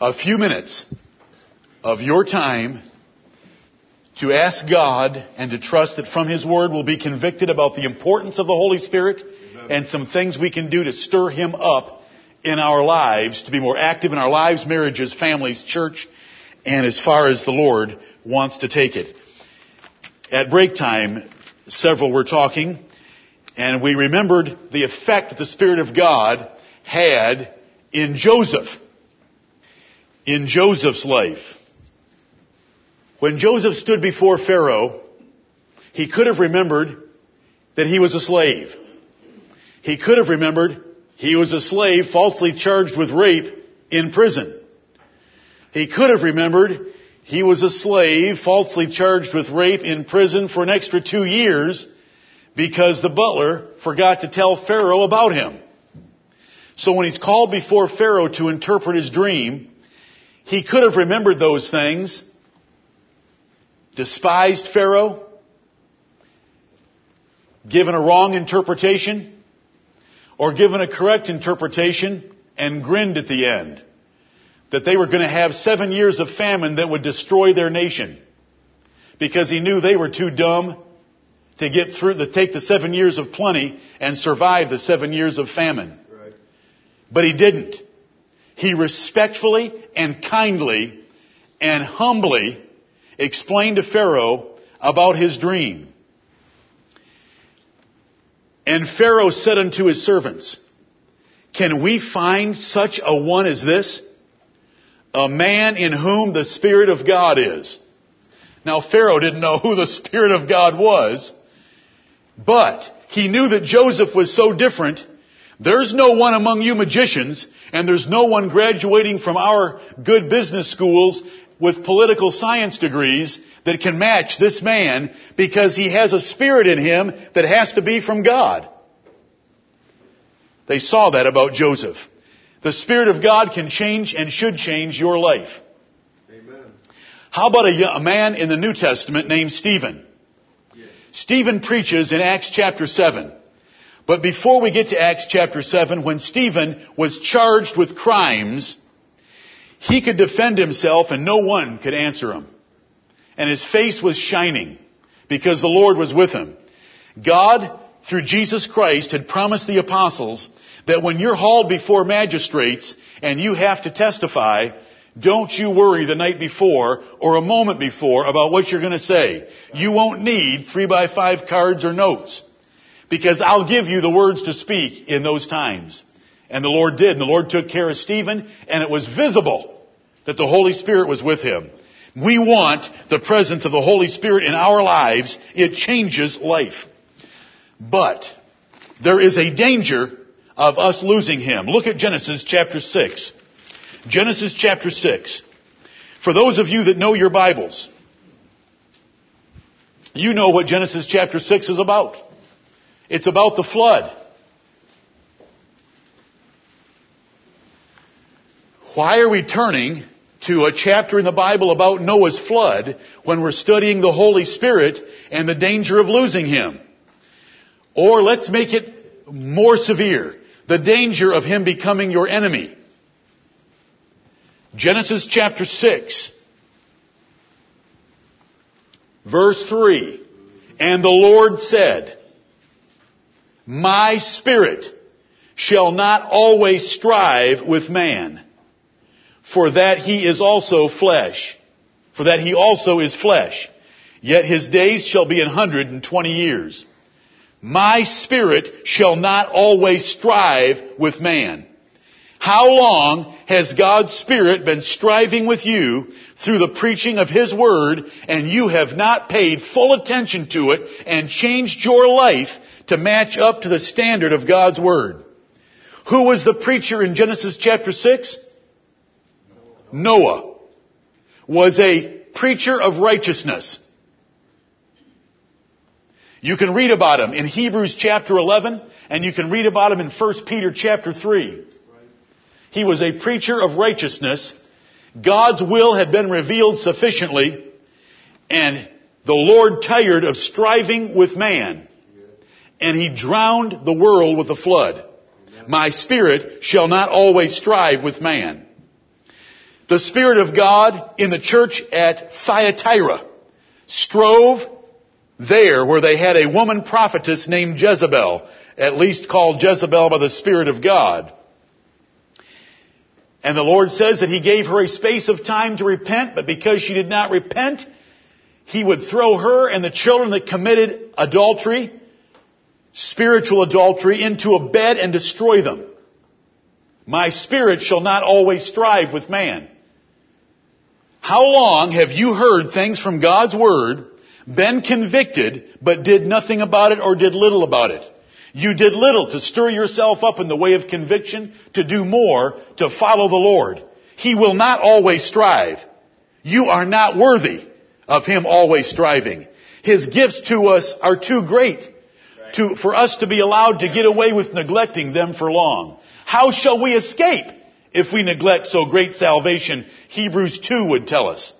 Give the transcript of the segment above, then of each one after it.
a few minutes of your time to ask God and to trust that from His Word we'll be convicted about the importance of the Holy Spirit and some things we can do to stir Him up in our lives, to be more active in our lives, marriages, families, church, and as far as the Lord wants to take it. At break time, several were talking, and we remembered the effect that the Spirit of God had in Joseph. In Joseph's life. When Joseph stood before Pharaoh, he could have remembered that he was a slave. He could have remembered he was a slave falsely charged with rape in prison. He could have remembered he was a slave falsely charged with rape in prison for an extra two years because the butler forgot to tell Pharaoh about him. So when he's called before Pharaoh to interpret his dream, he could have remembered those things, despised Pharaoh, given a wrong interpretation, or given a correct interpretation and grinned at the end. That they were going to have seven years of famine that would destroy their nation. Because he knew they were too dumb to get through, to take the seven years of plenty and survive the seven years of famine. Right. But he didn't. He respectfully and kindly and humbly explained to Pharaoh about his dream. And Pharaoh said unto his servants, Can we find such a one as this? A man in whom the Spirit of God is. Now Pharaoh didn't know who the Spirit of God was, but he knew that Joseph was so different. There's no one among you magicians, and there's no one graduating from our good business schools with political science degrees that can match this man because he has a spirit in him that has to be from God. They saw that about Joseph. The Spirit of God can change and should change your life. Amen. How about a, a man in the New Testament named Stephen? Stephen preaches in Acts chapter 7. But before we get to Acts chapter 7, when Stephen was charged with crimes, he could defend himself and no one could answer him. And his face was shining because the Lord was with him. God, through Jesus Christ, had promised the apostles that when you're hauled before magistrates and you have to testify, don't you worry the night before or a moment before about what you're going to say. You won't need three by five cards or notes because I'll give you the words to speak in those times. And the Lord did. And the Lord took care of Stephen and it was visible that the Holy Spirit was with him. We want the presence of the Holy Spirit in our lives. It changes life. But there is a danger of us losing Him. Look at Genesis chapter 6. Genesis chapter 6. For those of you that know your Bibles, you know what Genesis chapter 6 is about. It's about the flood. Why are we turning to a chapter in the Bible about Noah's flood when we're studying the Holy Spirit and the danger of losing Him? Or let's make it more severe. The danger of Him becoming your enemy. Genesis chapter 6, verse 3. And the Lord said, My spirit shall not always strive with man, for that he is also flesh, for that he also is flesh. Yet his days shall be an hundred and twenty years. My spirit shall not always strive with man. How long has God's Spirit been striving with you through the preaching of His Word and you have not paid full attention to it and changed your life to match up to the standard of God's Word? Who was the preacher in Genesis chapter 6? Noah was a preacher of righteousness. You can read about him in Hebrews chapter 11 and you can read about him in 1 Peter chapter 3. He was a preacher of righteousness. God's will had been revealed sufficiently and the Lord tired of striving with man and he drowned the world with a flood. My spirit shall not always strive with man. The Spirit of God in the church at Thyatira strove there where they had a woman prophetess named Jezebel, at least called Jezebel by the Spirit of God. And the Lord says that He gave her a space of time to repent, but because she did not repent, He would throw her and the children that committed adultery, spiritual adultery, into a bed and destroy them. My spirit shall not always strive with man. How long have you heard things from God's Word, been convicted, but did nothing about it or did little about it? You did little to stir yourself up in the way of conviction, to do more, to follow the Lord. He will not always strive. You are not worthy of Him always striving. His gifts to us are too great to, for us to be allowed to get away with neglecting them for long. How shall we escape if we neglect so great salvation? Hebrews 2 would tell us.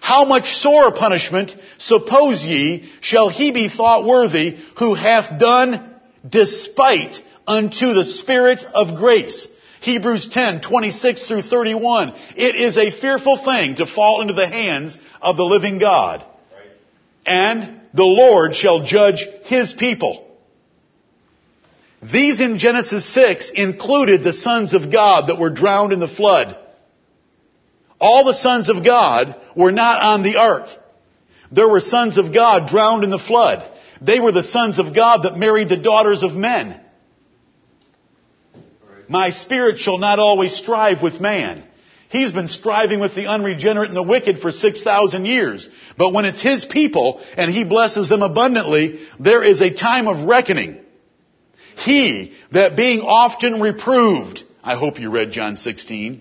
How much sore punishment, suppose ye, shall he be thought worthy who hath done despite unto the Spirit of grace? Hebrews 10, 26 through 31. It is a fearful thing to fall into the hands of the living God. And the Lord shall judge his people. These in Genesis 6 included the sons of God that were drowned in the flood. All the sons of God were not on the ark. There were sons of God drowned in the flood. They were the sons of God that married the daughters of men. My spirit shall not always strive with man. He's been striving with the unregenerate and the wicked for 6,000 years. But when it's His people and He blesses them abundantly, there is a time of reckoning. He that being often reproved, I hope you read John 16,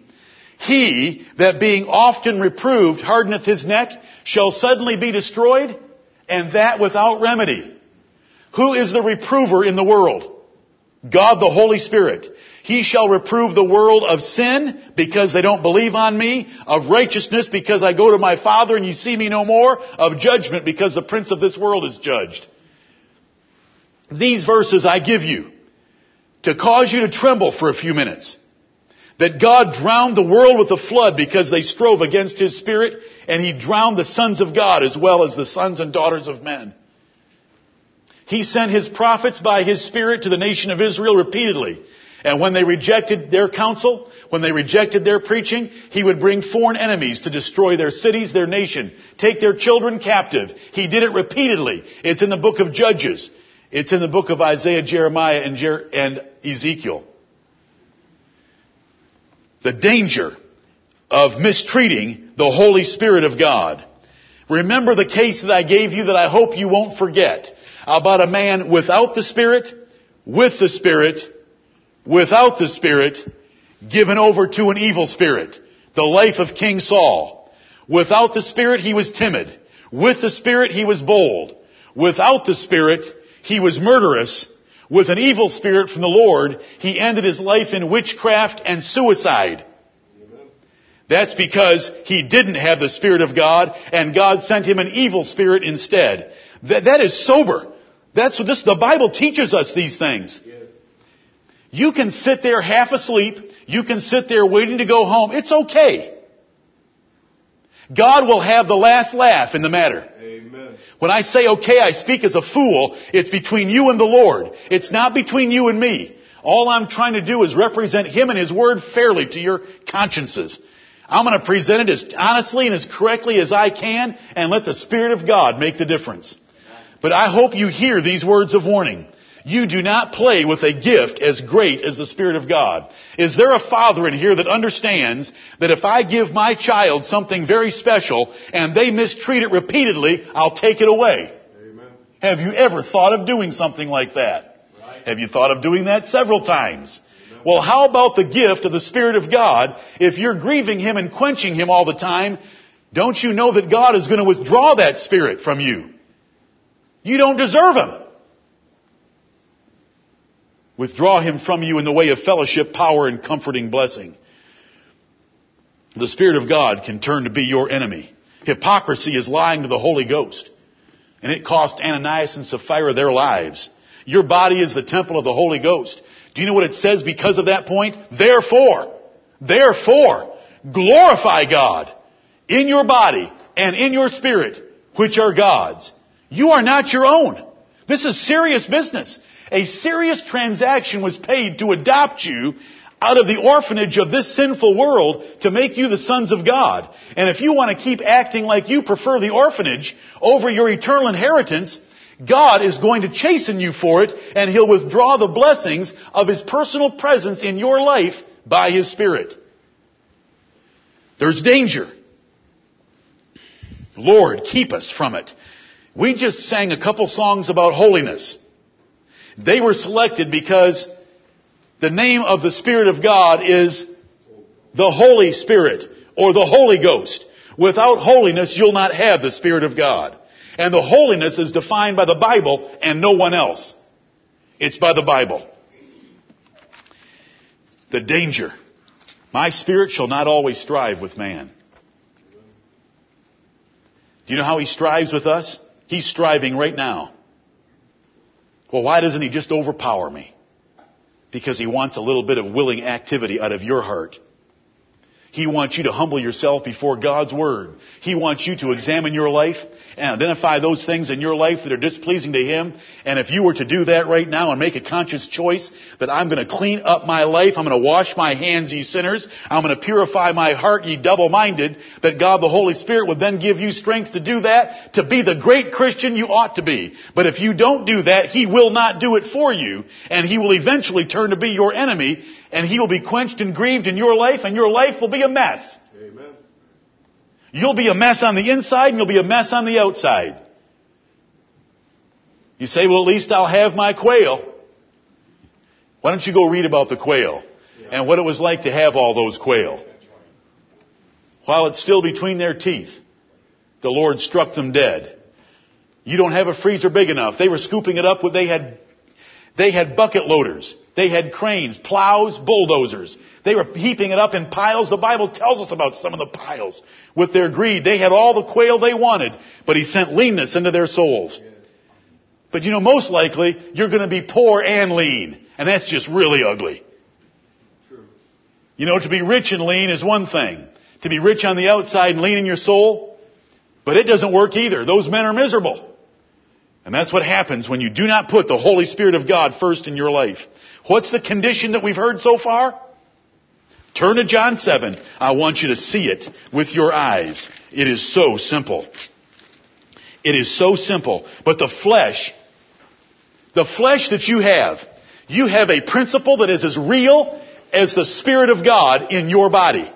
he that being often reproved hardeneth his neck shall suddenly be destroyed, and that without remedy. Who is the reprover in the world? God the Holy Spirit. He shall reprove the world of sin because they don't believe on me, of righteousness because I go to my Father and you see me no more, of judgment because the prince of this world is judged. These verses I give you to cause you to tremble for a few minutes that God drowned the world with a flood because they strove against His Spirit, and He drowned the sons of God as well as the sons and daughters of men. He sent His prophets by His Spirit to the nation of Israel repeatedly. And when they rejected their counsel, when they rejected their preaching, He would bring foreign enemies to destroy their cities, their nation, take their children captive. He did it repeatedly. It's in the book of Judges. It's in the book of Isaiah, Jeremiah, and, Jer- and Ezekiel the danger of mistreating the Holy Spirit of God. Remember the case that I gave you that I hope you won't forget about a man without the Spirit, with the Spirit, without the Spirit, given over to an evil spirit. The life of King Saul. Without the Spirit, he was timid. With the Spirit, he was bold. Without the Spirit, he was murderous with an evil spirit from the Lord, he ended his life in witchcraft and suicide. That's because he didn't have the Spirit of God and God sent him an evil spirit instead. That, that is sober. That's what this, the Bible teaches us these things. You can sit there half asleep. You can sit there waiting to go home. It's okay. God will have the last laugh in the matter. When I say okay, I speak as a fool. It's between you and the Lord. It's not between you and me. All I'm trying to do is represent Him and His Word fairly to your consciences. I'm going to present it as honestly and as correctly as I can and let the Spirit of God make the difference. But I hope you hear these words of warning. You do not play with a gift as great as the Spirit of God. Is there a father in here that understands that if I give my child something very special and they mistreat it repeatedly, I'll take it away? Amen. Have you ever thought of doing something like that? Right. Have you thought of doing that several times? Amen. Well, how about the gift of the Spirit of God? If you're grieving Him and quenching Him all the time, don't you know that God is going to withdraw that Spirit from you? You don't deserve Him withdraw him from you in the way of fellowship, power, and comforting blessing. The Spirit of God can turn to be your enemy. Hypocrisy is lying to the Holy Ghost. And it cost Ananias and Sapphira their lives. Your body is the temple of the Holy Ghost. Do you know what it says because of that point? Therefore, therefore, glorify God in your body and in your spirit, which are God's. You are not your own. This is serious business. A serious transaction was paid to adopt you out of the orphanage of this sinful world to make you the sons of God. And if you want to keep acting like you prefer the orphanage over your eternal inheritance, God is going to chasten you for it and He'll withdraw the blessings of His personal presence in your life by His Spirit. There's danger. Lord, keep us from it. We just sang a couple songs about holiness. They were selected because the name of the Spirit of God is the Holy Spirit or the Holy Ghost. Without holiness, you'll not have the Spirit of God. And the holiness is defined by the Bible and no one else. It's by the Bible. The danger. My spirit shall not always strive with man. Do you know how he strives with us? He's striving right now. Well, why doesn't he just overpower me? because he wants a little bit of willing activity out of your heart. He wants you to humble yourself before God's Word. He wants you to examine your life and identify those things in your life that are displeasing to Him. And if you were to do that right now and make a conscious choice that I'm going to clean up my life, I'm going to wash my hands, ye sinners, I'm going to purify my heart, ye double-minded, that God the Holy Spirit would then give you strength to do that, to be the great Christian you ought to be. But if you don't do that, He will not do it for you, and He will eventually turn to be your enemy, and he will be quenched and grieved in your life, and your life will be a mess. You'll be a mess on the inside, and you'll be a mess on the outside. You say, well, at least I'll have my quail. Why don't you go read about the quail and what it was like to have all those quail? While it's still between their teeth, the Lord struck them dead. You don't have a freezer big enough. They were scooping it up. With, they had, they had bucket loaders. They had cranes, plows, bulldozers. They were heaping it up in piles. The Bible tells us about some of the piles. With their greed, they had all the quail they wanted, but He sent leanness into their souls. But you know, most likely, you're going to be poor and lean. And that's just really ugly. You know, to be rich and lean is one thing. To be rich on the outside and lean in your soul, but it doesn't work either. Those men are miserable. And that's what happens when you do not put the Holy Spirit of God first in your life. What's the condition that we've heard so far? Turn to John 7. I want you to see it with your eyes. It is so simple. It is so simple. But the flesh, the flesh that you have, you have a principle that is as real as the Spirit of God in your body.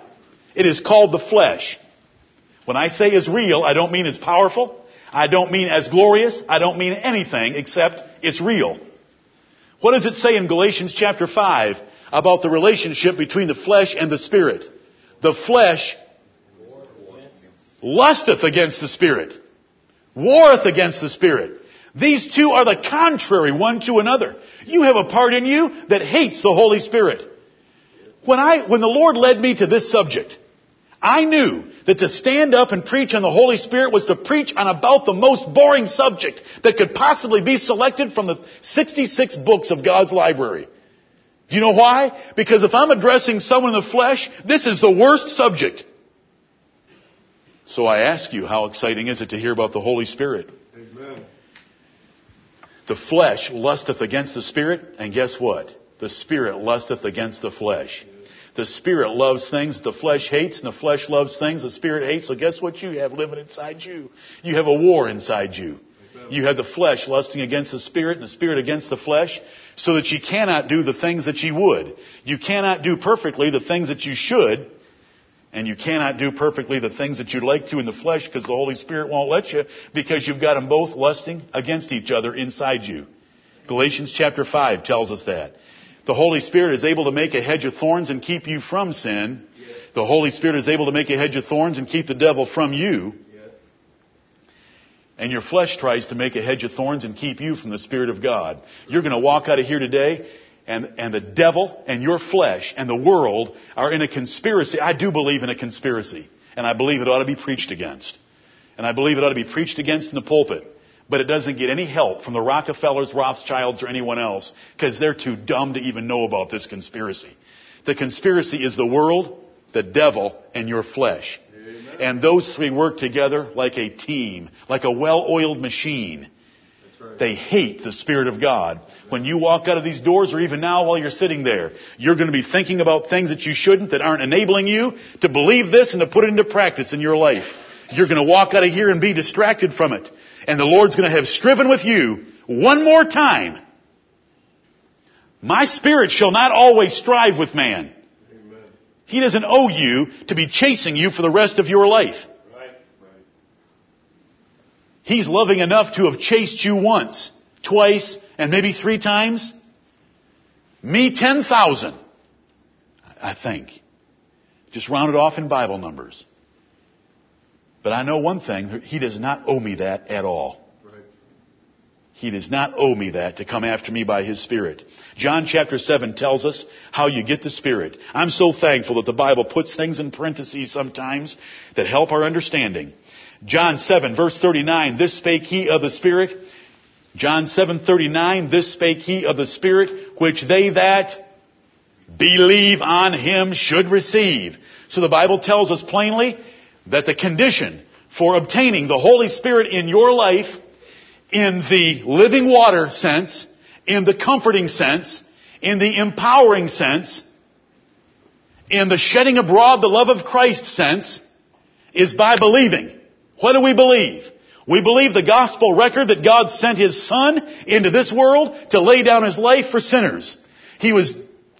It is called the flesh. When I say as real, I don't mean as powerful. I don't mean as glorious. I don't mean anything except it's real. What does it say in Galatians chapter 5 about the relationship between the flesh and the spirit? The flesh lusteth against the spirit, warreth against the spirit. These two are the contrary one to another. You have a part in you that hates the Holy Spirit. When I, when the Lord led me to this subject, I knew that to stand up and preach on the Holy Spirit was to preach on about the most boring subject that could possibly be selected from the 66 books of God's library. Do you know why? Because if I'm addressing someone in the flesh, this is the worst subject. So I ask you, how exciting is it to hear about the Holy Spirit? Amen. The flesh lusteth against the Spirit, and guess what? The Spirit lusteth against the flesh. The spirit loves things the flesh hates, and the flesh loves things the spirit hates. So guess what you have living inside you? You have a war inside you. You have the flesh lusting against the spirit and the spirit against the flesh so that you cannot do the things that you would. You cannot do perfectly the things that you should and you cannot do perfectly the things that you'd like to in the flesh because the Holy Spirit won't let you because you've got them both lusting against each other inside you. Galatians chapter 5 tells us that. The Holy Spirit is able to make a hedge of thorns and keep you from sin. The Holy Spirit is able to make a hedge of thorns and keep the devil from you. And your flesh tries to make a hedge of thorns and keep you from the Spirit of God. You're going to walk out of here today and, and the devil and your flesh and the world are in a conspiracy. I do believe in a conspiracy. And I believe it ought to be preached against. And I believe it ought to be preached against in the pulpit but it doesn't get any help from the Rockefellers, Rothschilds, or anyone else because they're too dumb to even know about this conspiracy. The conspiracy is the world, the devil, and your flesh. Amen. And those three work together like a team, like a well-oiled machine. Right. They hate the Spirit of God. When you walk out of these doors, or even now while you're sitting there, you're going to be thinking about things that you shouldn't, that aren't enabling you to believe this and to put it into practice in your life. You're going to walk out of here and be distracted from it. And the Lord's going to have striven with you one more time. My spirit shall not always strive with man. Amen. He doesn't owe you to be chasing you for the rest of your life. Right. Right. He's loving enough to have chased you once, twice, and maybe three times. Me, 10,000. I think. Just rounded off in Bible numbers. But I know one thing, He does not owe me that at all. He does not owe me that to come after me by His Spirit. John chapter 7 tells us how you get the Spirit. I'm so thankful that the Bible puts things in parentheses sometimes that help our understanding. John 7 verse 39, this spake he of the Spirit. John 7:39, this spake he of the Spirit, which they that believe on him should receive. So the Bible tells us plainly that the condition for obtaining the Holy Spirit in your life in the living water sense, in the comforting sense, in the empowering sense, in the shedding abroad the love of Christ sense, is by believing. What do we believe? We believe the gospel record that God sent His Son into this world to lay down His life for sinners. He was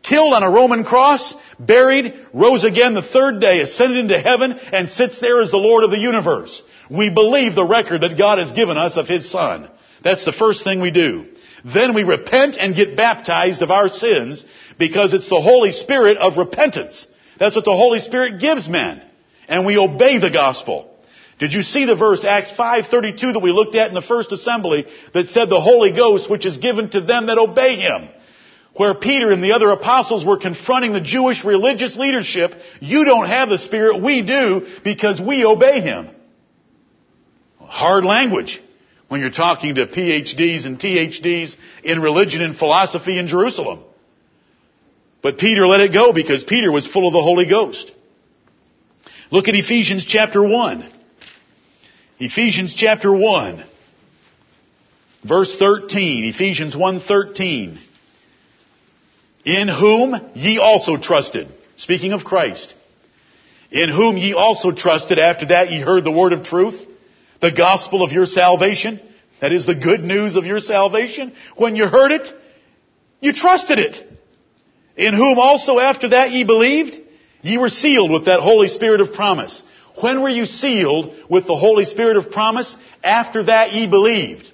killed on a Roman cross, buried, rose again the third day, ascended into heaven, and sits there as the Lord of the universe. We believe the record that God has given us of His Son. That's the first thing we do. Then we repent and get baptized of our sins because it's the Holy Spirit of repentance. That's what the Holy Spirit gives men. And we obey the gospel. Did you see the verse Acts 5:32 that we looked at in the first assembly that said the Holy Ghost which is given to them that obey him? Where Peter and the other apostles were confronting the Jewish religious leadership, you don't have the Spirit, we do because we obey him. Hard language when you're talking to PhDs and THDs in religion and philosophy in Jerusalem. But Peter let it go because Peter was full of the Holy Ghost. Look at Ephesians chapter 1. Ephesians chapter 1. Verse 13. Ephesians 1:13. In whom ye also trusted. Speaking of Christ. In whom ye also trusted after that ye heard the word of truth the gospel of your salvation. That is the good news of your salvation. When you heard it, you trusted it. In whom also after that ye believed, ye were sealed with that Holy Spirit of promise. When were you sealed with the Holy Spirit of promise? After that ye believed.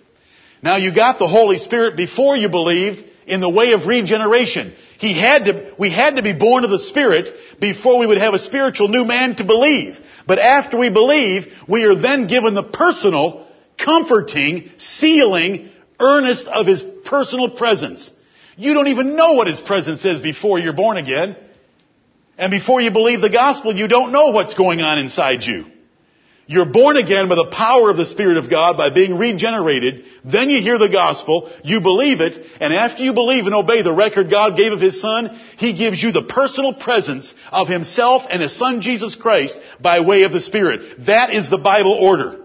Now you got the Holy Spirit before you believed in the way of regeneration. He had to, we had to be born of the Spirit before we would have a spiritual new man to believe. But after we believe, we are then given the personal, comforting, sealing, earnest of His personal presence. You don't even know what His presence is before you're born again. And before you believe the gospel, you don't know what's going on inside you. You're born again by the power of the Spirit of God by being regenerated. Then you hear the gospel, you believe it, and after you believe and obey the record God gave of His Son, He gives you the personal presence of Himself and His Son Jesus Christ by way of the Spirit. That is the Bible order.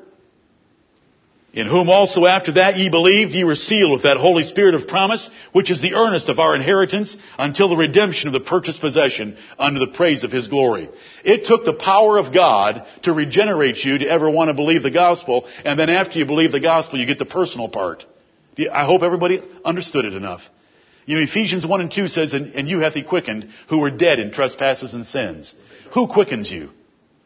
In whom also after that ye believed, ye were sealed with that Holy Spirit of promise, which is the earnest of our inheritance until the redemption of the purchased possession unto the praise of His glory. It took the power of God to regenerate you to ever want to believe the gospel, and then after you believe the gospel, you get the personal part. I hope everybody understood it enough. You know, Ephesians 1 and 2 says, and, and you hath he quickened who were dead in trespasses and sins. Who quickens you?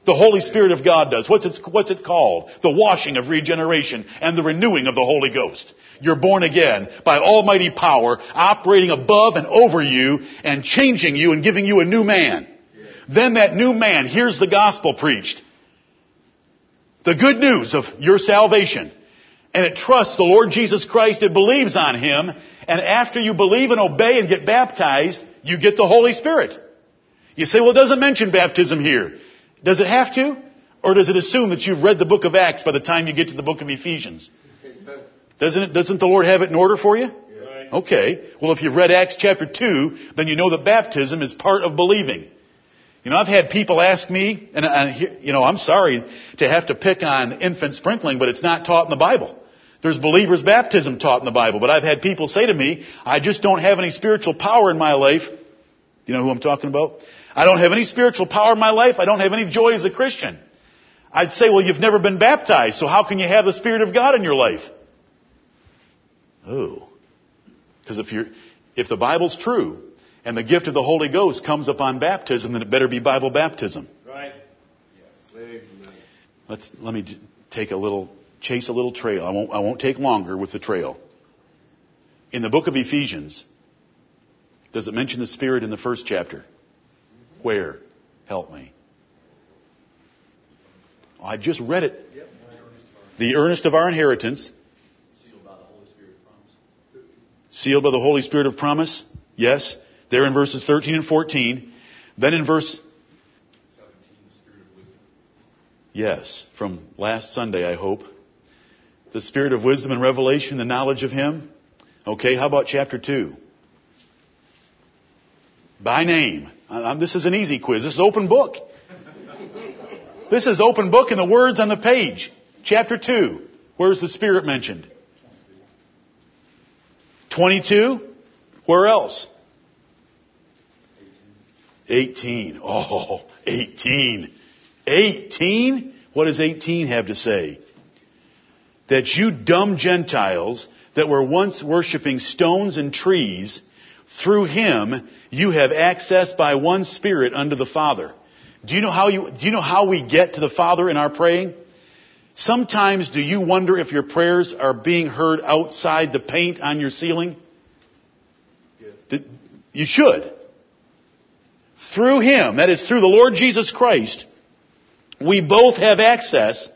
The Holy Spirit of God does. What's it, what's it called? The washing of regeneration and the renewing of the Holy Ghost. You're born again by almighty power operating above and over you and changing you and giving you a new man. Then that new man hears the gospel preached. The good news of your salvation. And it trusts the Lord Jesus Christ. It believes on Him. And after you believe and obey and get baptized, you get the Holy Spirit. You say, well, it doesn't mention baptism here. Does it have to? Or does it assume that you've read the book of Acts by the time you get to the book of Ephesians? Doesn't it, doesn't the Lord have it in order for you? Okay. Well, if you've read Acts chapter 2, then you know that baptism is part of believing. You know, I've had people ask me, and, and you know, I'm sorry to have to pick on infant sprinkling, but it's not taught in the Bible. There's believers baptism taught in the Bible, but I've had people say to me, I just don't have any spiritual power in my life. You know who I'm talking about? I don't have any spiritual power in my life. I don't have any joy as a Christian. I'd say, well, you've never been baptized, so how can you have the Spirit of God in your life? Oh. Because if you're, if the Bible's true, and the gift of the Holy Ghost comes upon baptism, then it better be Bible baptism. Right. Yes. Let's, let me take a little, chase a little trail. I won't, I won't take longer with the trail. In the book of Ephesians, does it mention the Spirit in the first chapter? Where? Help me. I just read it. The earnest of our inheritance. Sealed by the Holy Spirit of promise. Sealed by the Holy Spirit of promise. Yes. There in verses 13 and 14. Then in verse 17, the Spirit of wisdom. Yes, from last Sunday, I hope. The Spirit of wisdom and revelation, the knowledge of Him. Okay, how about chapter 2? By name. This is an easy quiz. This is open book. This is open book and the words on the page. Chapter 2. Where's the Spirit mentioned? 22. Where else? 18. Oh, 18. 18? What does 18 have to say? That you dumb Gentiles that were once worshiping stones and trees, through him you have access by one Spirit unto the Father. Do you know how you, do you know how we get to the Father in our praying? Sometimes do you wonder if your prayers are being heard outside the paint on your ceiling? Yes. You should. Through Him, that is through the Lord Jesus Christ, we both have access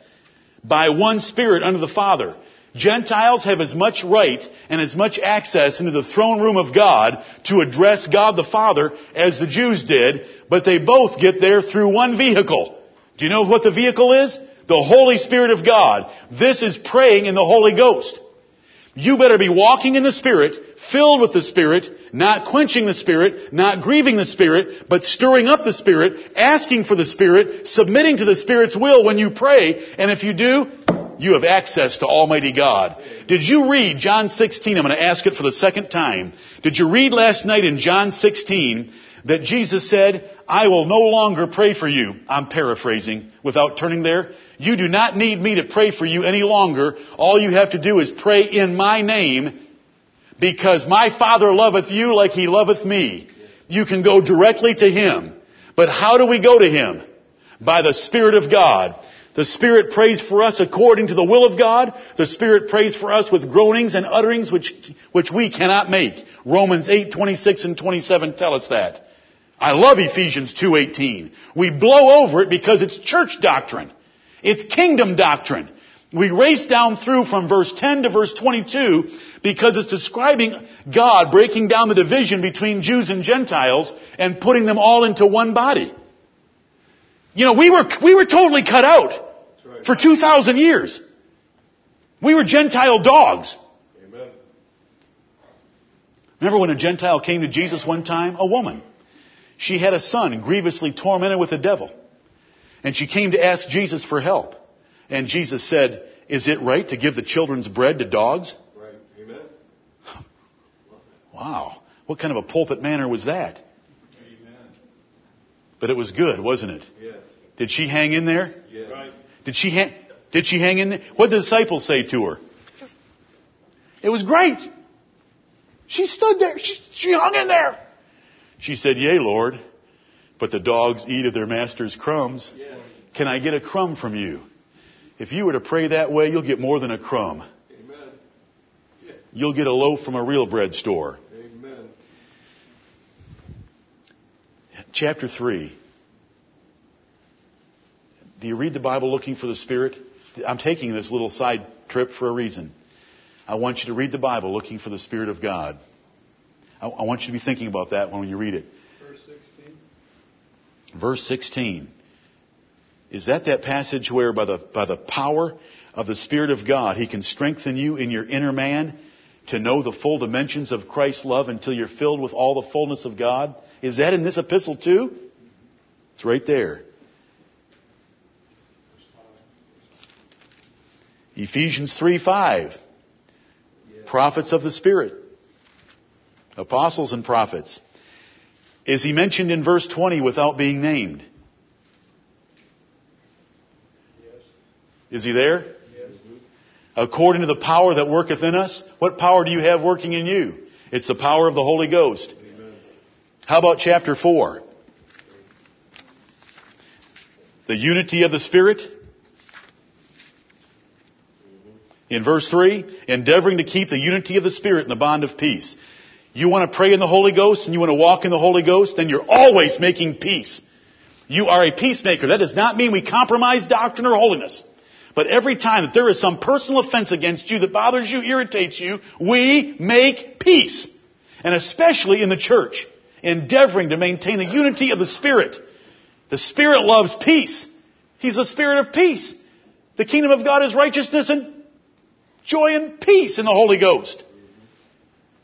by one Spirit unto the Father. Gentiles have as much right and as much access into the throne room of God to address God the Father as the Jews did, but they both get there through one vehicle. Do you know what the vehicle is? The Holy Spirit of God. This is praying in the Holy Ghost. You better be walking in the Spirit, filled with the Spirit, not quenching the Spirit, not grieving the Spirit, but stirring up the Spirit, asking for the Spirit, submitting to the Spirit's will when you pray, and if you do, you have access to Almighty God. Did you read John 16? I'm going to ask it for the second time. Did you read last night in John 16 that Jesus said, I will no longer pray for you. I'm paraphrasing without turning there. You do not need me to pray for you any longer. All you have to do is pray in my name because my Father loveth you like he loveth me. You can go directly to him. But how do we go to him? By the Spirit of God. The Spirit prays for us according to the will of God. The Spirit prays for us with groanings and utterings which, which we cannot make. Romans 8, 26 and 27 tell us that. I love Ephesians 2.18. We blow over it because it's church doctrine. It's kingdom doctrine. We race down through from verse 10 to verse 22 because it's describing God breaking down the division between Jews and Gentiles and putting them all into one body. You know, we were, we were totally cut out for 2,000 years. We were Gentile dogs. Amen. Remember when a Gentile came to Jesus one time? A woman. She had a son grievously tormented with the devil. And she came to ask Jesus for help. And Jesus said, Is it right to give the children's bread to dogs? Right. Amen. Wow. What kind of a pulpit manner was that? Amen. But it was good, wasn't it? Yes. Did she hang in there? Yes. Right. Did she hang, did she hang in there? What did the disciples say to her? It was great. She stood there. She, she hung in there. She said, Yea, Lord, but the dogs eat of their master's crumbs. Can I get a crumb from you? If you were to pray that way, you'll get more than a crumb. You'll get a loaf from a real bread store. Amen. Chapter 3. Do you read the Bible looking for the Spirit? I'm taking this little side trip for a reason. I want you to read the Bible looking for the Spirit of God. I, I want you to be thinking about that when you read it. Verse 16. Verse 16. Is that that passage where by the, by the power of the Spirit of God, He can strengthen you in your inner man to know the full dimensions of Christ's love until you're filled with all the fullness of God? Is that in this epistle too? It's right there. Ephesians 3 5. Prophets of the Spirit. Apostles and prophets. Is he mentioned in verse 20 without being named? Is he there? According to the power that worketh in us. What power do you have working in you? It's the power of the Holy Ghost. How about chapter 4? The unity of the Spirit. In verse 3, endeavoring to keep the unity of the Spirit in the bond of peace. You want to pray in the Holy Ghost and you want to walk in the Holy Ghost, then you're always making peace. You are a peacemaker. That does not mean we compromise doctrine or holiness. But every time that there is some personal offense against you that bothers you, irritates you, we make peace. And especially in the church, endeavoring to maintain the unity of the Spirit. The Spirit loves peace. He's a Spirit of peace. The kingdom of God is righteousness and joy and peace in the Holy Ghost.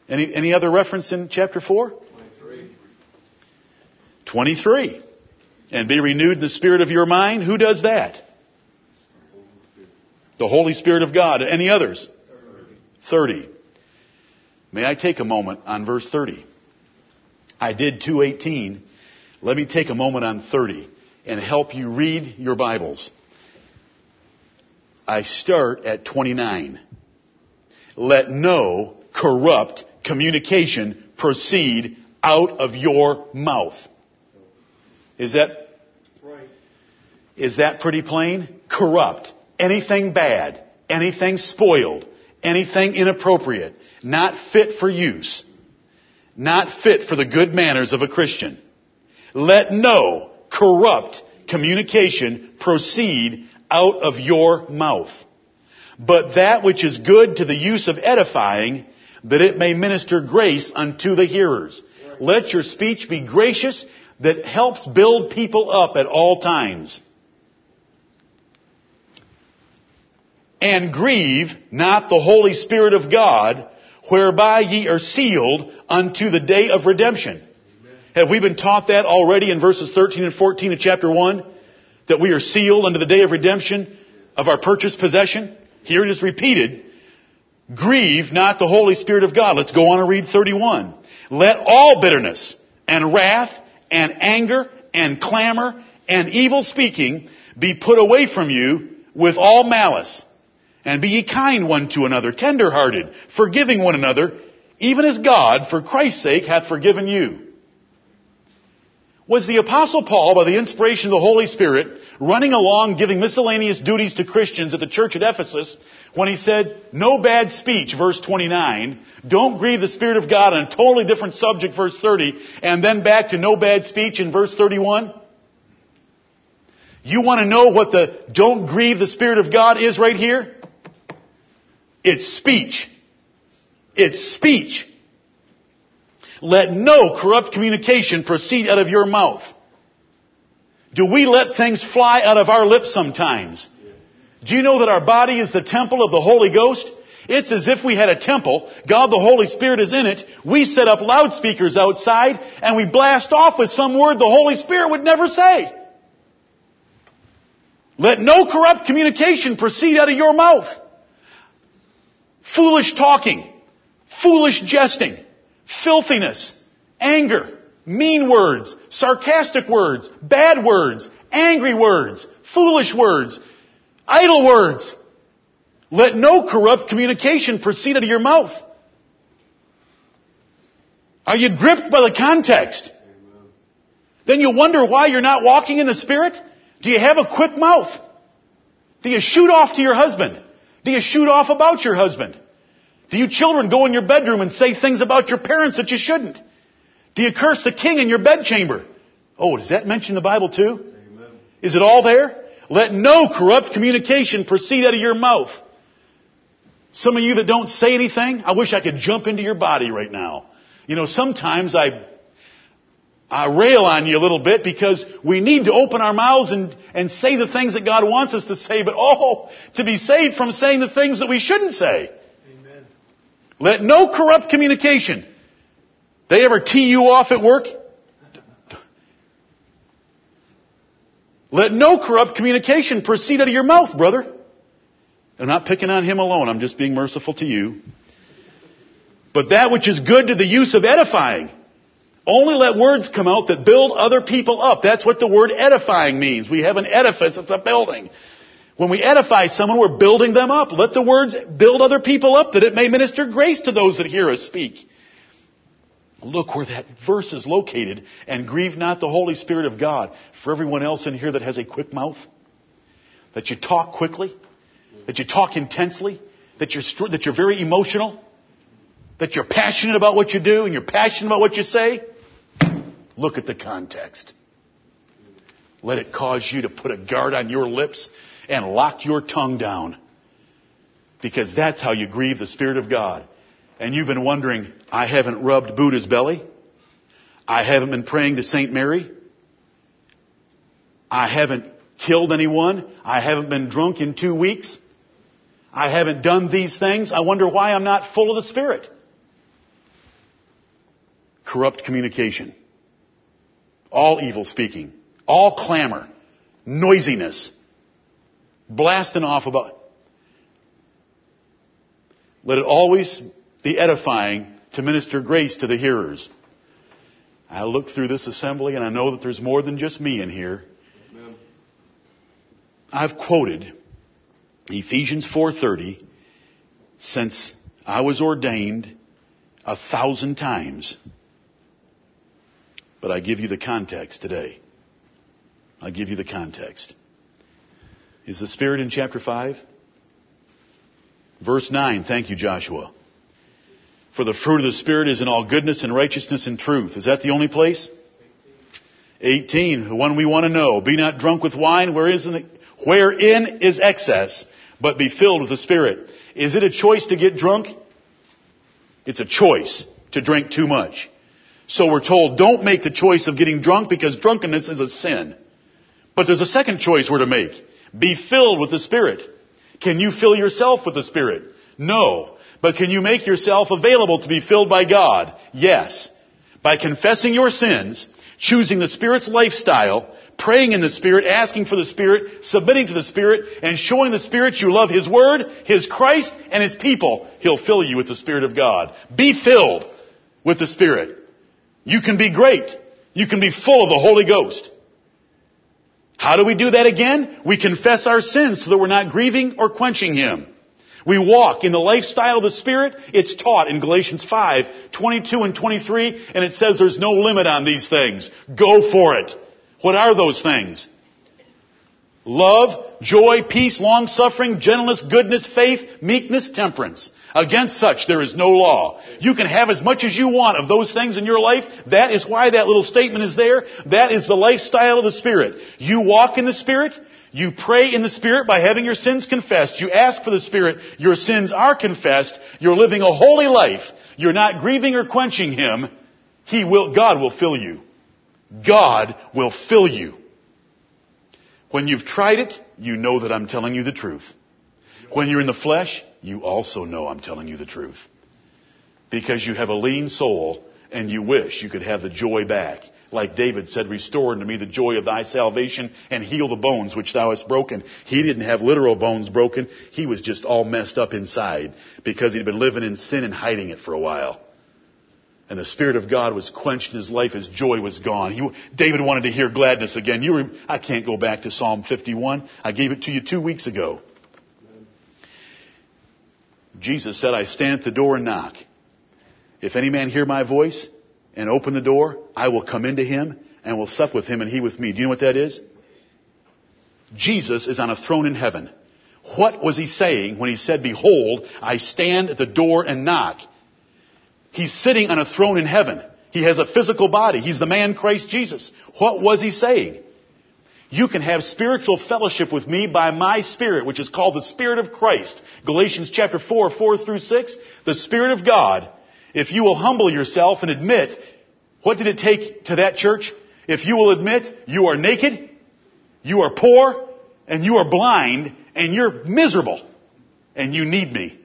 Any, any other reference in chapter 4? 23. 23. And be renewed in the spirit of your mind. Who does that? The Holy Spirit of God. Any others? 30. May I take a moment on verse 30? I did 218. Let me take a moment on 30 and help you read your Bibles. I start at 29. Let no corrupt communication proceed out of your mouth. Is that, Right. is that pretty plain? Corrupt. Anything bad. Anything spoiled. Anything inappropriate. Not fit for use. Not fit for the good manners of a Christian. Let no corrupt communication proceed out of your mouth. But that which is good to the use of edifying, that it may minister grace unto the hearers. Let your speech be gracious that helps build people up at all times. And grieve not the Holy Spirit of God, whereby ye are sealed unto the day of redemption. Have we been taught that already in verses 13 and 14 of chapter 1? That we are sealed unto the day of redemption of our purchased possession? Here it is repeated. Grieve not the Holy Spirit of God. Let's go on and read 31. Let all bitterness and wrath and anger and clamor and evil speaking be put away from you with all malice. And be ye kind one to another, tenderhearted, forgiving one another, even as God, for Christ's sake, hath forgiven you. Was the apostle Paul, by the inspiration of the Holy Spirit, running along giving miscellaneous duties to Christians at the church at Ephesus when he said, no bad speech, verse 29, don't grieve the Spirit of God on a totally different subject, verse 30, and then back to no bad speech in verse 31? You want to know what the don't grieve the Spirit of God is right here? It's speech. It's speech. Let no corrupt communication proceed out of your mouth. Do we let things fly out of our lips sometimes? Do you know that our body is the temple of the Holy Ghost? It's as if we had a temple. God the Holy Spirit is in it. We set up loudspeakers outside and we blast off with some word the Holy Spirit would never say. Let no corrupt communication proceed out of your mouth. Foolish talking, foolish jesting, filthiness, anger, mean words, sarcastic words, bad words, angry words, foolish words, idle words. Let no corrupt communication proceed out of your mouth. Are you gripped by the context? Then you wonder why you're not walking in the Spirit? Do you have a quick mouth? Do you shoot off to your husband? Do you shoot off about your husband? Do you children go in your bedroom and say things about your parents that you shouldn't? Do you curse the king in your bedchamber? Oh, does that mention the Bible too? Amen. Is it all there? Let no corrupt communication proceed out of your mouth. Some of you that don't say anything, I wish I could jump into your body right now. You know, sometimes I, I rail on you a little bit because we need to open our mouths and, and say the things that God wants us to say, but oh, to be saved from saying the things that we shouldn't say. Let no corrupt communication. They ever tee you off at work? Let no corrupt communication proceed out of your mouth, brother. I'm not picking on him alone. I'm just being merciful to you. But that which is good to the use of edifying. Only let words come out that build other people up. That's what the word edifying means. We have an edifice, it's a building. When we edify someone, we're building them up. Let the words build other people up that it may minister grace to those that hear us speak. Look where that verse is located and grieve not the Holy Spirit of God. For everyone else in here that has a quick mouth, that you talk quickly, that you talk intensely, that you're, that you're very emotional, that you're passionate about what you do and you're passionate about what you say, look at the context. Let it cause you to put a guard on your lips and lock your tongue down. Because that's how you grieve the Spirit of God. And you've been wondering, I haven't rubbed Buddha's belly. I haven't been praying to St. Mary. I haven't killed anyone. I haven't been drunk in two weeks. I haven't done these things. I wonder why I'm not full of the Spirit. Corrupt communication. All evil speaking. All clamor. Noisiness. Blasting off about. Let it always be edifying to minister grace to the hearers. I look through this assembly and I know that there's more than just me in here. Amen. I've quoted Ephesians 4:30 since I was ordained a thousand times. But I give you the context today. I'll give you the context. Is the Spirit in chapter 5? Verse 9. Thank you, Joshua. For the fruit of the Spirit is in all goodness and righteousness and truth. Is that the only place? 18. The one we want to know. Be not drunk with wine wherein is excess, but be filled with the Spirit. Is it a choice to get drunk? It's a choice to drink too much. So we're told don't make the choice of getting drunk because drunkenness is a sin. But there's a second choice we're to make. Be filled with the Spirit. Can you fill yourself with the Spirit? No. But can you make yourself available to be filled by God? Yes. By confessing your sins, choosing the Spirit's lifestyle, praying in the Spirit, asking for the Spirit, submitting to the Spirit, and showing the Spirit you love His Word, His Christ, and His people, He'll fill you with the Spirit of God. Be filled with the Spirit. You can be great. You can be full of the Holy Ghost. How do we do that again? We confess our sins so that we're not grieving or quenching Him. We walk in the lifestyle of the Spirit. It's taught in Galatians 5, 22 and 23, and it says there's no limit on these things. Go for it. What are those things? Love, joy, peace, long suffering, gentleness, goodness, faith, meekness, temperance. Against such there is no law. You can have as much as you want of those things in your life. That is why that little statement is there. That is the lifestyle of the Spirit. You walk in the Spirit. You pray in the Spirit by having your sins confessed. You ask for the Spirit. Your sins are confessed. You're living a holy life. You're not grieving or quenching Him. He will, God will fill you. God will fill you. When you've tried it, you know that I'm telling you the truth. When you're in the flesh, you also know I'm telling you the truth. Because you have a lean soul and you wish you could have the joy back. Like David said, restore unto me the joy of thy salvation and heal the bones which thou hast broken. He didn't have literal bones broken. He was just all messed up inside because he'd been living in sin and hiding it for a while. And the Spirit of God was quenched in his life. His joy was gone. He, David wanted to hear gladness again. You, I can't go back to Psalm 51. I gave it to you two weeks ago. Jesus said, I stand at the door and knock. If any man hear my voice and open the door, I will come into him and will sup with him and he with me. Do you know what that is? Jesus is on a throne in heaven. What was he saying when he said, behold, I stand at the door and knock? He's sitting on a throne in heaven. He has a physical body. He's the man Christ Jesus. What was he saying? You can have spiritual fellowship with me by my Spirit, which is called the Spirit of Christ. Galatians chapter 4, 4 through 6. The Spirit of God. If you will humble yourself and admit, what did it take to that church? If you will admit you are naked, you are poor, and you are blind, and you're miserable, and you need me.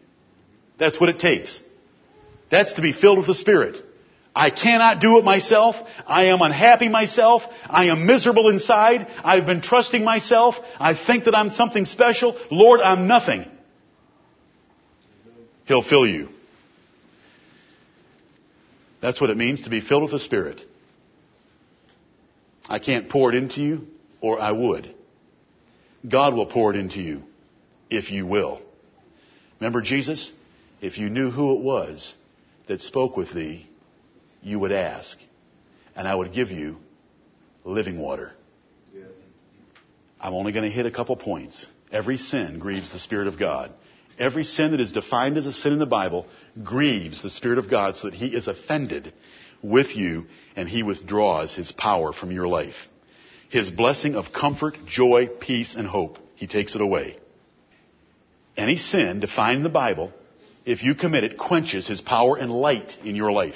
That's what it takes. That's to be filled with the Spirit. I cannot do it myself. I am unhappy myself. I am miserable inside. I've been trusting myself. I think that I'm something special. Lord, I'm nothing. He'll fill you. That's what it means to be filled with the Spirit. I can't pour it into you, or I would. God will pour it into you, if you will. Remember Jesus? If you knew who it was that spoke with thee, you would ask, and I would give you living water. Yes. I'm only going to hit a couple points. Every sin grieves the Spirit of God. Every sin that is defined as a sin in the Bible grieves the Spirit of God so that He is offended with you and He withdraws His power from your life. His blessing of comfort, joy, peace, and hope, He takes it away. Any sin defined in the Bible, if you commit it, quenches His power and light in your life.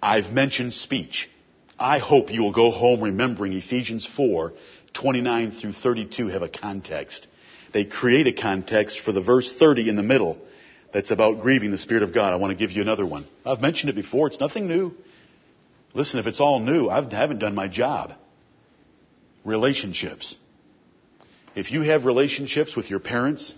I've mentioned speech. I hope you will go home remembering Ephesians 4, 29 through 32 have a context. They create a context for the verse 30 in the middle that's about grieving the Spirit of God. I want to give you another one. I've mentioned it before. It's nothing new. Listen, if it's all new, I haven't done my job. Relationships. If you have relationships with your parents,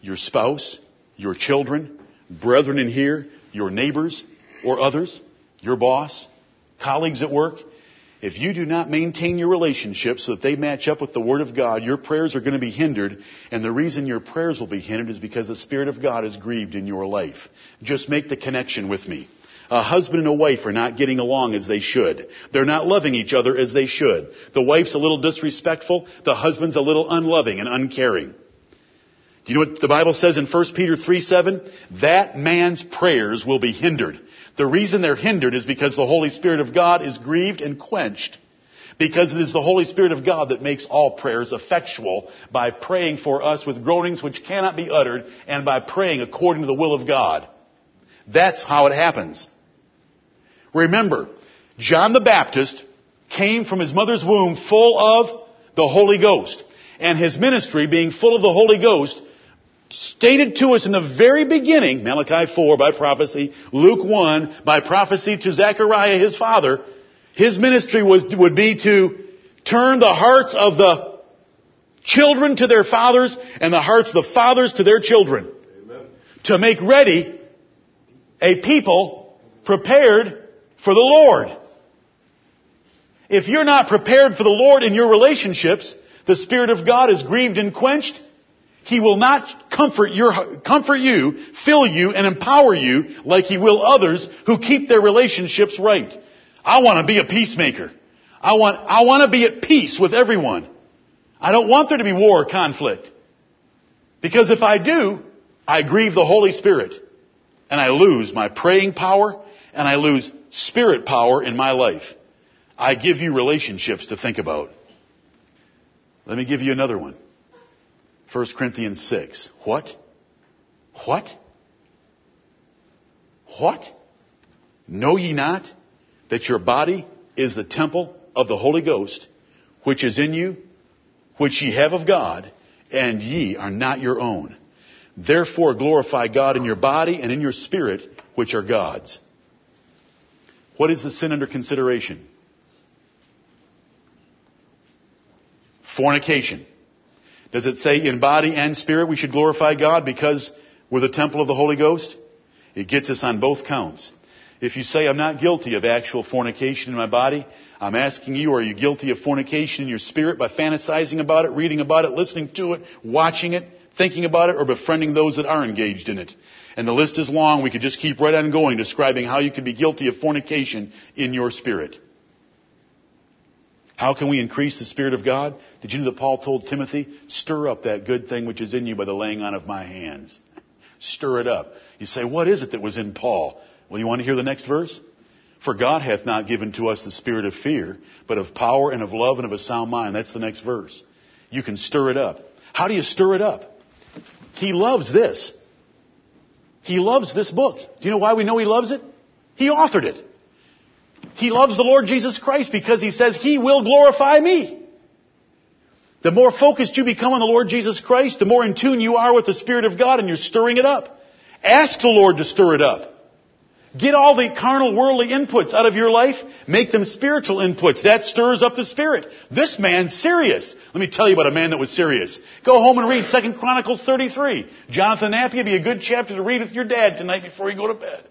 your spouse, your children, brethren in here, your neighbors, or others, your boss, colleagues at work, if you do not maintain your relationships so that they match up with the Word of God, your prayers are going to be hindered. And the reason your prayers will be hindered is because the Spirit of God is grieved in your life. Just make the connection with me. A husband and a wife are not getting along as they should. They're not loving each other as they should. The wife's a little disrespectful. The husband's a little unloving and uncaring. Do you know what the Bible says in 1 Peter 3 7? That man's prayers will be hindered. The reason they're hindered is because the Holy Spirit of God is grieved and quenched. Because it is the Holy Spirit of God that makes all prayers effectual by praying for us with groanings which cannot be uttered and by praying according to the will of God. That's how it happens. Remember, John the Baptist came from his mother's womb full of the Holy Ghost. And his ministry, being full of the Holy Ghost, stated to us in the very beginning, Malachi 4 by prophecy, Luke 1 by prophecy to Zechariah his father, his ministry was, would be to turn the hearts of the children to their fathers and the hearts of the fathers to their children. Amen. To make ready a people prepared for the Lord. If you're not prepared for the Lord in your relationships, the Spirit of God is grieved and quenched, he will not comfort your, comfort you, fill you, and empower you like He will others who keep their relationships right. I want to be a peacemaker. I want, I want to be at peace with everyone. I don't want there to be war or conflict. Because if I do, I grieve the Holy Spirit. And I lose my praying power and I lose spirit power in my life. I give you relationships to think about. Let me give you another one. 1 Corinthians 6. What? What? What? Know ye not that your body is the temple of the Holy Ghost, which is in you, which ye have of God, and ye are not your own. Therefore glorify God in your body and in your spirit, which are God's. What is the sin under consideration? Fornication. Does it say in body and spirit we should glorify God because we're the temple of the Holy Ghost? It gets us on both counts. If you say I'm not guilty of actual fornication in my body, I'm asking you, are you guilty of fornication in your spirit by fantasizing about it, reading about it, listening to it, watching it, thinking about it, or befriending those that are engaged in it? And the list is long. We could just keep right on going describing how you could be guilty of fornication in your spirit. How can we increase the Spirit of God? Did you know that Paul told Timothy, stir up that good thing which is in you by the laying on of my hands? Stir it up. You say, what is it that was in Paul? Well, you want to hear the next verse? For God hath not given to us the spirit of fear, but of power and of love and of a sound mind. That's the next verse. You can stir it up. How do you stir it up? He loves this. He loves this book. Do you know why we know he loves it? He authored it. He loves the Lord Jesus Christ because he says he will glorify me. The more focused you become on the Lord Jesus Christ, the more in tune you are with the Spirit of God and you're stirring it up. Ask the Lord to stir it up. Get all the carnal worldly inputs out of your life. Make them spiritual inputs. That stirs up the spirit. This man's serious. Let me tell you about a man that was serious. Go home and read 2 Chronicles 33. Jonathan Appy would be a good chapter to read with your dad tonight before you go to bed.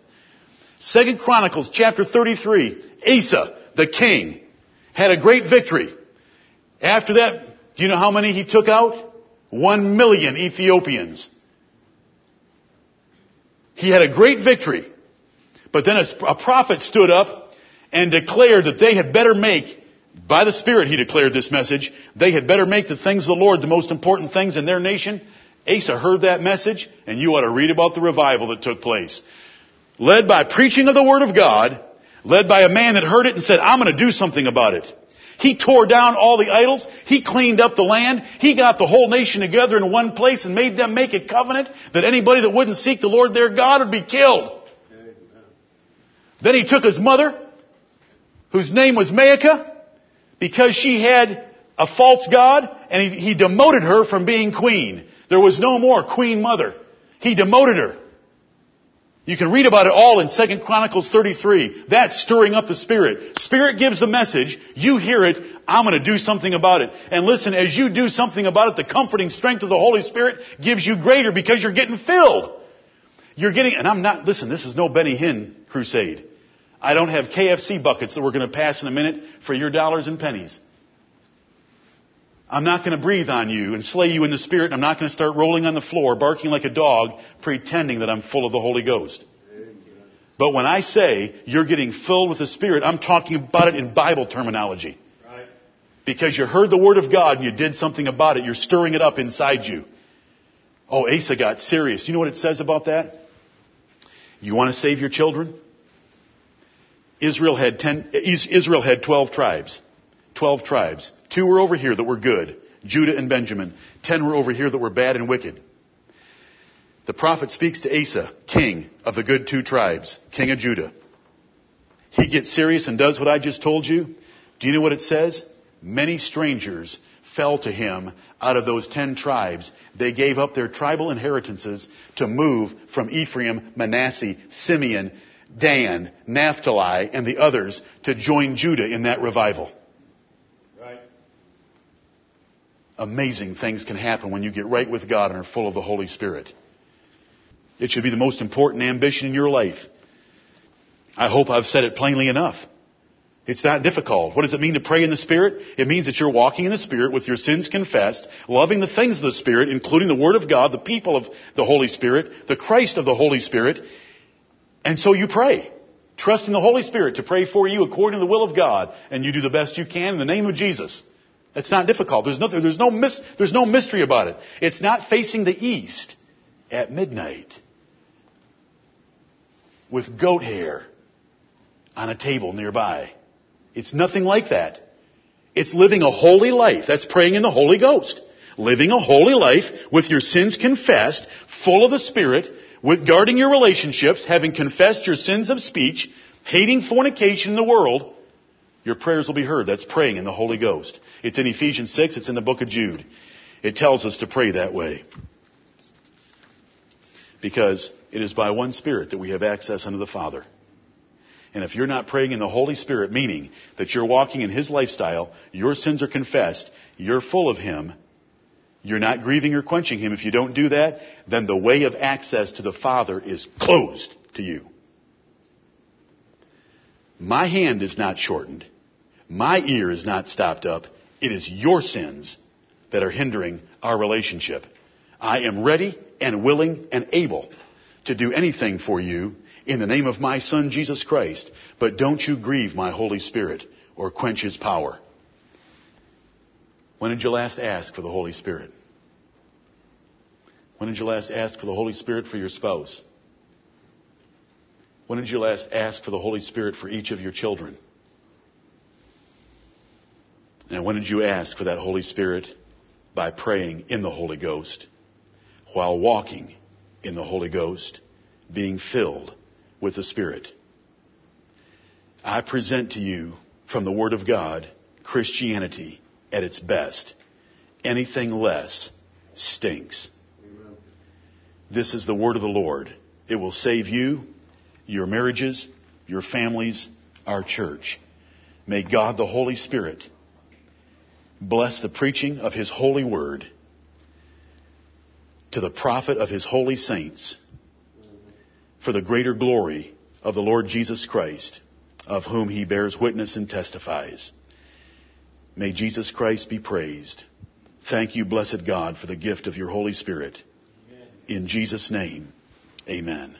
2 Chronicles chapter 33. Asa, the king, had a great victory. After that, do you know how many he took out? One million Ethiopians. He had a great victory. But then a, a prophet stood up and declared that they had better make, by the Spirit he declared this message, they had better make the things of the Lord the most important things in their nation. Asa heard that message, and you ought to read about the revival that took place. Led by preaching of the Word of God, led by a man that heard it and said, I'm going to do something about it. He tore down all the idols. He cleaned up the land. He got the whole nation together in one place and made them make a covenant that anybody that wouldn't seek the Lord their God would be killed. Then he took his mother, whose name was Maacah, because she had a false god, and he, he demoted her from being queen. There was no more queen mother. He demoted her. You can read about it all in 2 Chronicles 33. That's stirring up the Spirit. Spirit gives the message. You hear it. I'm going to do something about it. And listen, as you do something about it, the comforting strength of the Holy Spirit gives you greater because you're getting filled. You're getting, and I'm not, listen, this is no Benny Hinn crusade. I don't have KFC buckets that we're going to pass in a minute for your dollars and pennies. I'm not going to breathe on you and slay you in the spirit. I'm not going to start rolling on the floor, barking like a dog, pretending that I'm full of the Holy Ghost. But when I say you're getting filled with the Spirit, I'm talking about it in Bible terminology. Right. Because you heard the Word of God and you did something about it. You're stirring it up inside you. Oh, Asa got serious. You know what it says about that? You want to save your children? Israel had ten, Israel had 12 tribes. 12 tribes. Two were over here that were good. Judah and Benjamin. Ten were over here that were bad and wicked. The prophet speaks to Asa, king of the good two tribes, king of Judah. He gets serious and does what I just told you. Do you know what it says? Many strangers fell to him out of those ten tribes. They gave up their tribal inheritances to move from Ephraim, Manasseh, Simeon, Dan, Naphtali, and the others to join Judah in that revival. Right. Amazing things can happen when you get right with God and are full of the Holy Spirit. It should be the most important ambition in your life. I hope I've said it plainly enough. It's not difficult. What does it mean to pray in the Spirit? It means that you're walking in the Spirit with your sins confessed, loving the things of the Spirit, including the Word of God, the people of the Holy Spirit, the Christ of the Holy Spirit. And so you pray, trusting the Holy Spirit to pray for you according to the will of God, and you do the best you can in the name of Jesus. It's not difficult. There's nothing, there's no, mis, there's no mystery about it. It's not facing the east at midnight with goat hair on a table nearby. It's nothing like that. It's living a holy life. That's praying in the Holy Ghost. Living a holy life with your sins confessed, full of the Spirit, with guarding your relationships, having confessed your sins of speech, hating fornication in the world, your prayers will be heard. That's praying in the Holy Ghost. It's in Ephesians 6. It's in the book of Jude. It tells us to pray that way. Because it is by one Spirit that we have access unto the Father. And if you're not praying in the Holy Spirit, meaning that you're walking in His lifestyle, your sins are confessed, you're full of Him, you're not grieving or quenching Him. If you don't do that, then the way of access to the Father is closed to you. My hand is not shortened. My ear is not stopped up. It is your sins that are hindering our relationship. I am ready and willing and able to do anything for you in the name of my Son Jesus Christ, but don't you grieve my Holy Spirit or quench His power. When did you last ask for the Holy Spirit? When did you last ask for the Holy Spirit for your spouse? When did you last ask for the Holy Spirit for each of your children? And when did you ask for that Holy Spirit? By praying in the Holy Ghost, while walking in the Holy Ghost, being filled with the Spirit. I present to you from the Word of God Christianity at its best. Anything less stinks. This is the Word of the Lord. It will save you your marriages, your families, our church. May God the Holy Spirit bless the preaching of His holy word to the profit of His holy saints for the greater glory of the Lord Jesus Christ, of whom He bears witness and testifies. May Jesus Christ be praised. Thank you, blessed God, for the gift of your Holy Spirit. In Jesus' name, amen.